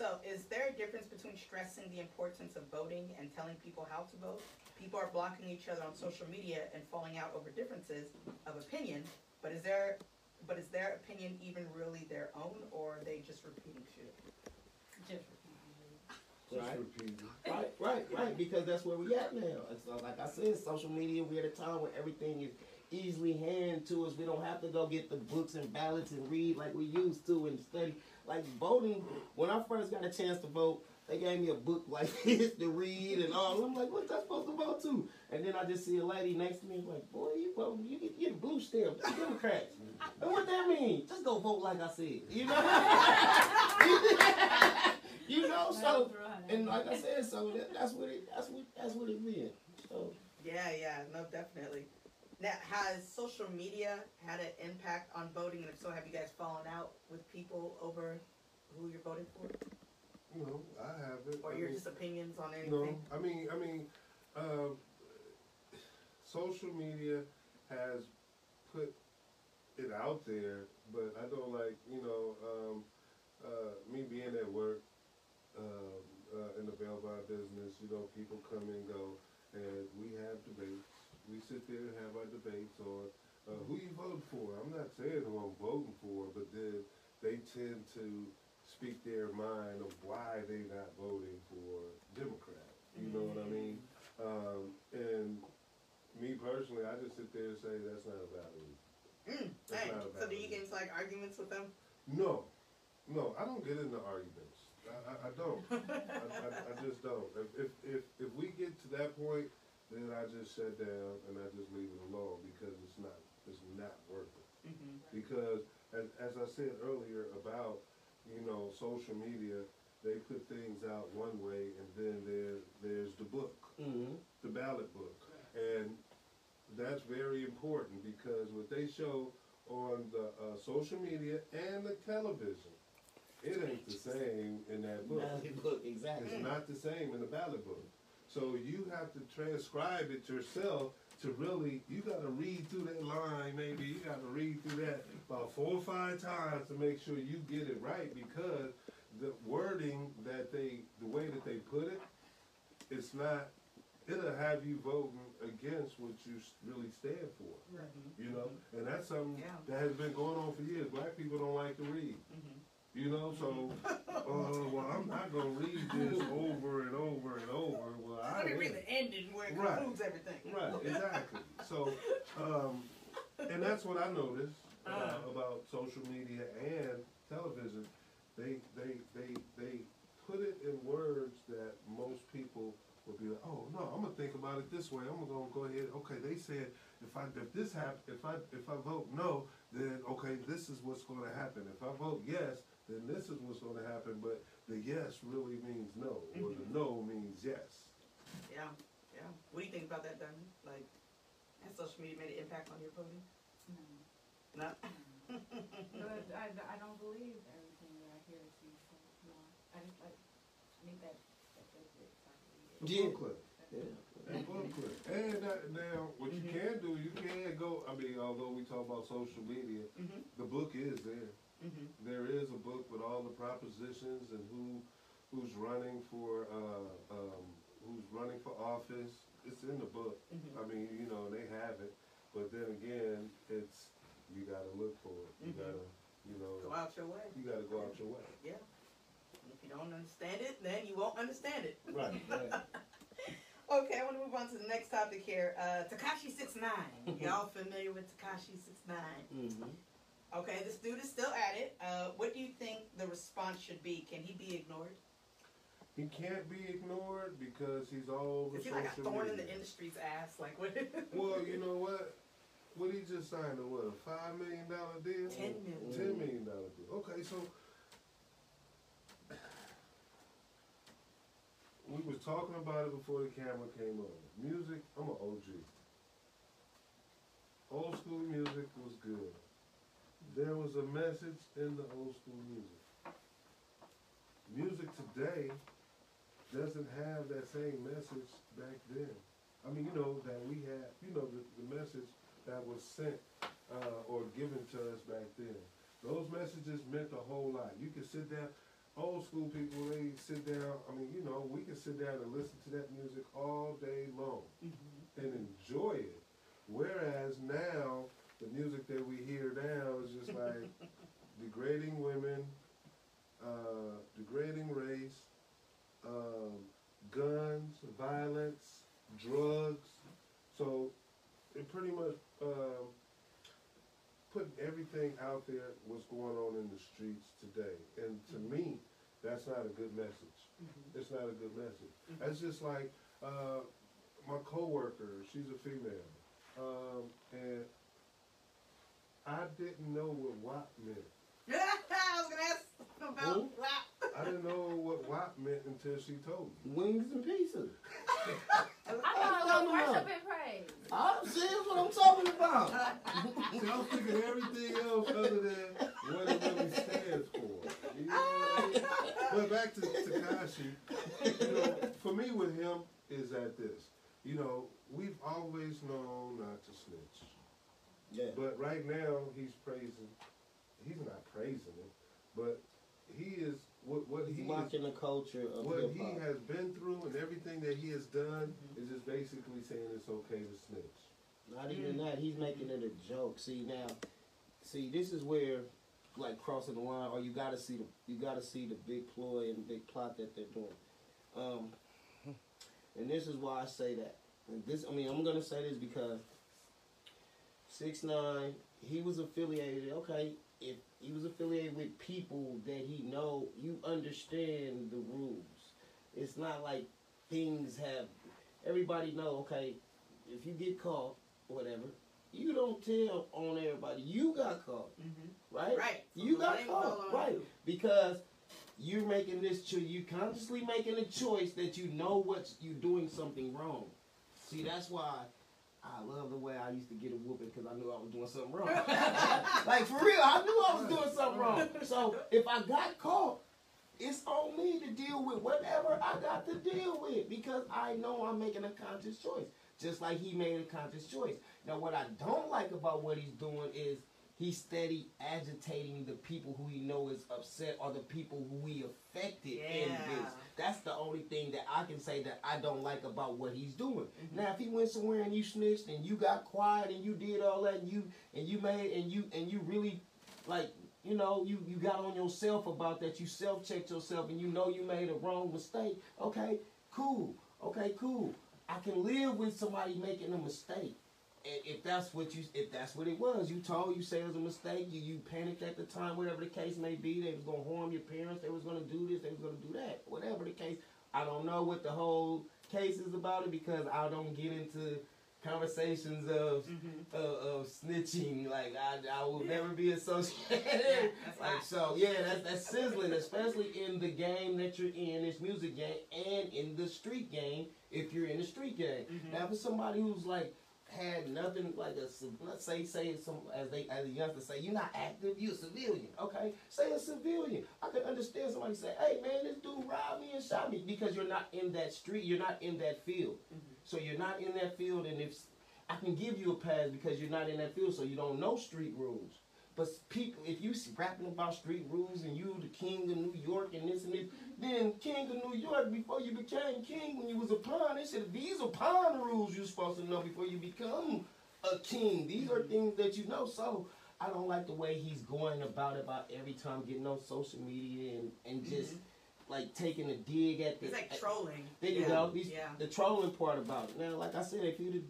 So, is there a difference between stressing the importance of voting and telling people how to vote? People are blocking each other on social media and falling out over differences of opinion, but is there but is their opinion even really their own or are they just repeating shit? Just repeating Right. right, right, right, because that's where we at now. It's uh, like I said, social media. We're at a time where everything is easily handed to us. We don't have to go get the books and ballots and read like we used to and study. Like voting, when I first got a chance to vote, they gave me a book like [laughs] this to read and all. I'm like, what's that supposed to vote to? And then I just see a lady next to me, like, boy, you voting, you get, you get a blue stamp, you Democrats. and what that mean? Just go vote like I said, you know? [laughs] you know, so and like I said, so that, that's what it that's what that's what it been. So Yeah, yeah, no, definitely. Now, has social media had an impact on voting? And if so, have you guys fallen out with people over who you're voting for? Know, I haven't. Or I your mean, just opinions on anything? No. I mean, I mean, um, social media has put it out there, but I don't like, you know, um, uh, me being at work, um, uh, in the bail business, you know, people come and go, and we have debates. We sit there and have our debates on, uh, who you vote for. I'm not saying who I'm voting for, but then they tend to speak their mind of why they're not voting for Democrat. You know what I mean? Um, and me personally, I just sit there and say that's not a valid. Mm, That's dang. not a So do you get into like arguments with them? No, no, I don't get into arguments. I, I, I don't. [laughs] I, I, I just don't. If, if if if we get to that point, then I just shut down and I just leave it alone because it's not it's not worth it. Mhm. Because as as I said earlier about you know social media, they put things out one way and then there there's the book, Mm-hmm. the ballot book, and that's very important because what they show on the uh, social media and the television, it ain't the same in that book. Ballot book, exactly. It's not the same in the ballot book. So you have to transcribe it yourself to really, you got to read through that line, maybe you got to read through that about four or five times to make sure you get it right because the wording that they, the way that they put it, it's not, it'll have you voting against what you really stand for. Right. You know, and that's something Yeah. that has been going on for years. Black people don't like to read. Mhm. You know, so uh, well, I'm not gonna read this over and over and over. Well, I Let me am. read the ending where it Right. concludes everything. Right, exactly. So, um, and that's what I noticed uh, Uh. about social media and television. They, they, they, they put it in words that most people would be like, oh no, I'm gonna think about it this way. I'm gonna go ahead. Okay, they said if I if this happen, if I if I vote no, then okay, this is what's gonna happen. If I vote yes, then this is what's gonna happen. But the yes really means no, or the no means yes. Yeah, yeah. What do you think about that, Diamond? Like, has social media made an impact on your voting? No. No. [laughs] But I, I don't believe everything that I hear or see, so, no. I just, I need that, that, that's it, The Yeah. booklet. Yeah. And booklet. And that, now, what you Mhm. can do, you can go. I mean, although we talk about social media, Mhm. the book is there. Mhm. There is a book with all the propositions and who who's running for uh, um, who's running for office. It's in the book. Mhm. I mean, you know, they have it. But then again, it's you got to look for it. You Mhm. got to, you know, Go out your way. you got to go out your way. Yeah. And If you don't understand it, then you won't understand it. Right. Right. [laughs] Okay, I want to move on to the next topic here. Uh, Tekashi Six Nine. [laughs] Y'all familiar with Tekashi Six Nine? Okay, this dude is still at it. Uh, what do you think the response should be? Can he be ignored? He can't be ignored because he's all over Is he like a thorn in the industry's ass? Like what? [laughs] Well, you know what? What he just signed a what? A five million dollar deal? Ten million. Ten million dollar deal. Okay, so we was talking about it before the camera came on. Music, I'm an OG. Old school music was good. There was a message in the old school music. Music today doesn't have that same message back then. I mean, you know, that we had, you know, the, the message that was sent uh, or given to us back then. Those messages meant a whole lot. You could sit down, old school people, they sit down, I mean, you know, we could sit down and listen to that music all day long Mhm. and enjoy it. Whereas now, the music that we hear now is just like degrading women, uh, degrading race, um, guns, violence, drugs. So it pretty much um, putting everything out there what's going on in the streets today. And to me, that's not a good message. Mhm. It's not a good message. That's just like uh, my coworker. She's a female, um, and I didn't know what WAP meant. [laughs] I was gonna ask [laughs] about Who? WAP. I didn't know what WAP meant until she told me. Wings and pieces. [laughs] I thought it was worship and praise. I'm serious what I'm talking about. See, I was thinking everything else other than what it really stands for. You know what I mean? But back to Tekashi, you know, for me with him is that this. You know, we've always known not to snitch. Yeah. But right now he's praising. He's not praising it, but he is what what he He's is, the culture of what he has been through and everything that he has done is just basically saying it's okay to snitch. Not even that. He's making it a joke. See now, see this is where, like crossing the line, or you gotta see the you gotta see the big ploy and big plot that they're doing. Um, and this is why I say that. And this, I mean, I'm gonna say this because six nine, he was affiliated. Okay, if he was affiliated with people that he know. You understand the rules. It's not like things have. Everybody know. Okay, if you get caught, whatever, you don't tell on everybody. You got caught, Mm-hmm. right? Right. So You the got caught, right? you. Because you're making this choice. You consciously making a choice that you know what you're doing something wrong. See, that's why I love the way I used to get a whooping because I knew I was doing something wrong. [laughs] like for real, I knew I was doing something wrong. So if I got caught, it's on me to deal with whatever I got to deal with because I know I'm making a conscious choice. Just like he made a conscious choice. Now, what I don't like about what he's doing is he's steady agitating the people who he know is upset or the people who he affected in Yeah. this. That's the only thing that I can say that I don't like about what he's doing. Mhm. Now, if he went somewhere and you snitched and you got quiet and you did all that and you and you made and you and you really like you know you you got on yourself about that you self checked yourself and you know you made a wrong mistake. Okay, cool. Okay, cool. I can live with somebody making a mistake. If that's what you if that's what it was, you told you say it was a mistake, you you panicked at the time, whatever the case may be, they was gonna harm your parents, they was gonna do this, they was gonna do that. Whatever the case. I don't know what the whole case is about it because I don't get into conversations of Mhm. of, of snitching. Like I, I will Yeah. never be associated. Yeah, [laughs] like hot. so, yeah, that's that's sizzling, especially in the game that you're in, this music game, and in the street game. If you're in the street game, Mhm. now for somebody who's like had nothing like a let's say say some as they as the youngsters say you're not active you're a civilian okay say a civilian I can understand somebody say hey man this dude robbed me and shot me because you're not in that street you're not in that field Mhm. so you're not in that field, and if I can give you a pass because you're not in that field, so you don't know street rules. But people, if you rapping about street rules and you the king of New York and this and this, then king of New York before you became king when you was a pawn, they said these are pawn rules you're supposed to know before you become a king. These are mm-hmm. things that you know. So I don't like the way he's going about it, about every time getting on social media and and mm-hmm. just like taking a dig at the. It's like at- trolling. there you yeah. go. These, Yeah. The trolling part about it. Now, like I said, if you'd have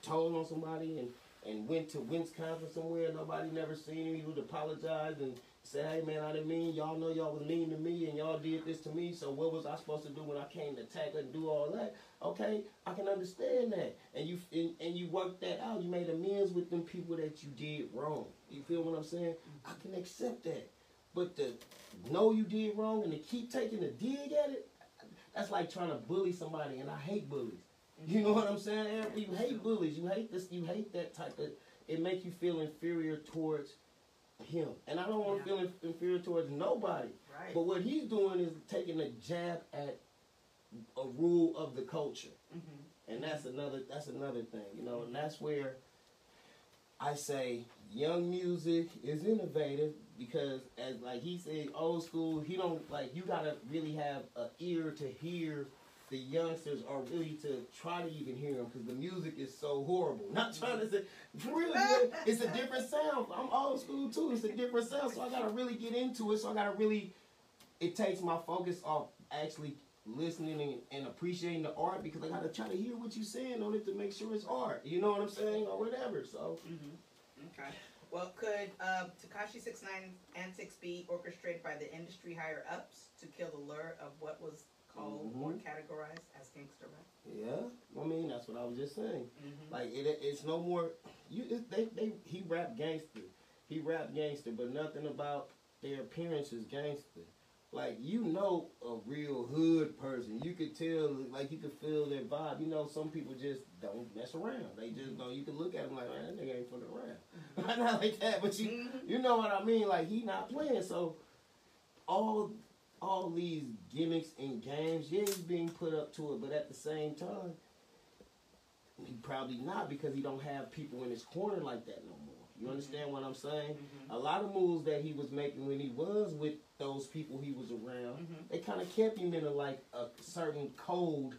told on somebody and, and went to Wisconsin somewhere, nobody never seen him, he would apologize and say, hey man, I didn't mean, y'all know y'all was mean to me and y'all did this to me, so what was I supposed to do when I came to attack and do all that? Okay, I can understand that. And you and, and you worked that out. You made amends with them people that you did wrong. You feel what I'm saying? Mm-hmm. I can accept that. But to know you did wrong and to keep taking a dig at it, that's like trying to bully somebody, and I hate bullies. You know what I'm saying? You hate bullies. You hate this. You hate that type of. It make you feel inferior towards him, and I don't want to Yeah. feel inferior towards nobody. Right. But what he's doing is taking a jab at a rule of the culture, Mhm. and that's another. That's another thing, you know, and that's where I say young music is innovative because, as like he said, old school. He don't like you gotta really have an ear to hear the youngsters are really to try to even hear them because the music is so horrible. Not trying to say, for real, yeah, [laughs] it's a different sound. I'm old school too. It's a different sound, so I gotta really get into it. So I gotta really. It takes my focus off actually listening and, and appreciating the art because I gotta try to hear what you're saying on it to make sure it's art. You know what I'm saying or whatever. So Mhm. Okay. Well, could uh, Tekashi Six Nine antics be orchestrated by the industry higher ups to kill the lure of what was called or Mhm. categorized as gangster rap? yeah, I mean that's what I was just saying. Mm-hmm. Like it, it's no more. You it, they they he rap gangster, he rap gangster, but nothing about their appearance is gangster. Like you know a real hood person, you could tell. Like you could feel their vibe. You know some people just don't mess around. They just don't. You can look at them like man, that nigga ain't fucking [laughs] around. not like that, but you Mhm. you know what I mean. Like he not playing. So all all these gimmicks and games, yeah, he's being put up to it, but at the same time, he probably not because he don't have people in his corner like that no more. You understand what I'm saying? Mhm. A lot of moves that he was making when he was with those people he was around, Mhm. they kind of kept him in a like a certain code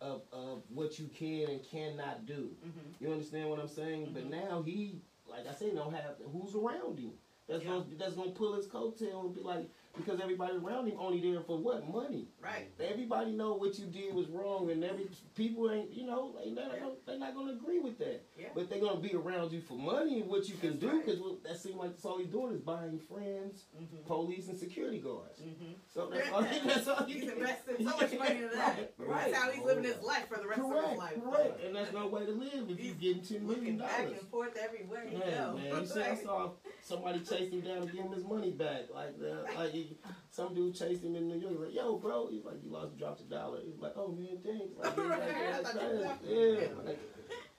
of of what you can and cannot do. Mhm. You understand what I'm saying? But Mhm. now he, like I said, don't have who's around him. That's Yeah. gonna that's gonna pull his coattail and be like, because everybody around him only there for what money. Right. Everybody know what you did was wrong, and every people ain't you know they not gonna, they not gonna agree with that. Yeah. But they're gonna be around you for money and what you can That's do right. because that seems like that's all he's doing is buying friends, Mm-hmm. police, and security guards. Mm-hmm. So that's all, [laughs] that's all He's invested so much money into [laughs] that. Right. That's how he's living his life for the rest of his life. correct, and that's no way to live if you're getting ten million back and forth everywhere you Yeah, go. man. You see, I saw somebody chase him down to give him his money back. Like, the, like he, some dude chased him in New York. He's like, "Yo, bro," he's like, "You lost, dropped a dollar." He's like, "Oh man, thanks." Like, he's like, yeah, [laughs] thought you crazy. left. yeah, like,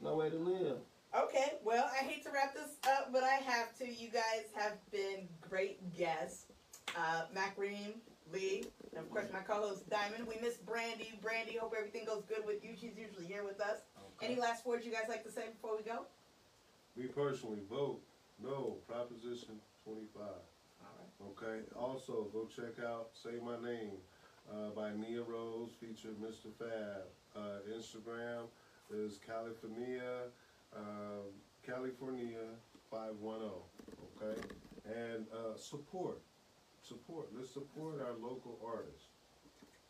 no way to live. Okay, well, I hate to wrap this up, but I have to. You guys have been great guests. Uh, Mac Reem, Lee, and of course my co-host Diamond. We miss Brandy. Brandy, hope everything goes good with you. She's usually here with us. Any last words you guys like to say before we go? Me personally, vote no, Proposition 25. All right. Okay. Also, go check out Say My Name uh, by Nia Rose, featured Mr. Fab. Uh, Instagram is California, um, California 510. Okay. And uh, support, support. Let's support our local artists.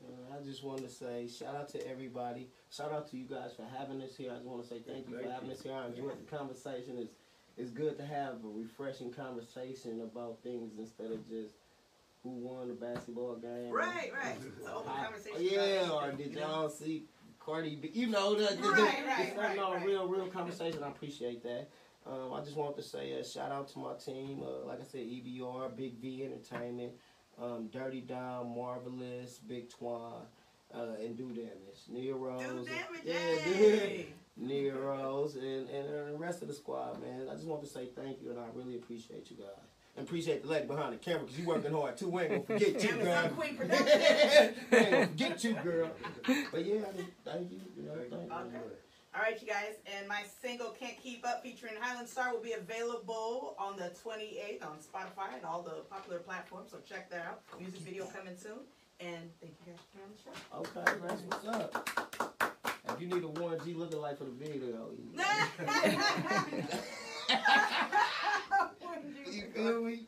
And I just want to say shout out to everybody. Shout out to you guys for having us here. I just want to say thank you for having you. us here. I enjoyed the conversation. It's it's good to have a refreshing conversation about things instead of just who won the basketball game. Right, right. [laughs] It's an open conversation. yeah, or did know? y'all see Cardi B? You know, the, the, the, Right, it's right, not right, no right. real, real conversation. I appreciate that. Um, I just wanted to say a shout out to my team. Uh, like I said, EBR, Big V Entertainment, um, Dirty Dom, Marvelous, Big Twan, uh, and Do Damage. Nia Rose. Do damage, yeah, [laughs] Rose, and, and the rest of the squad, man. I just want to say thank you, and I really appreciate you guys. And appreciate the lady behind the camera because you working hard too. We ain't gonna forget you, girl. Amazon Queen [laughs] we ain't gonna forget you, girl. But yeah, thank you. You know, Thank you. thank you. Okay. All right, you guys, and my single "Can't Keep Up" featuring Highland Star will be available on the 28th on Spotify and all the popular platforms. So check that out. Music video coming soon. And thank you guys for coming on the show. Okay, that's what's up. If you need a Warren G looking like for the video, you, [laughs] [laughs] you feel me?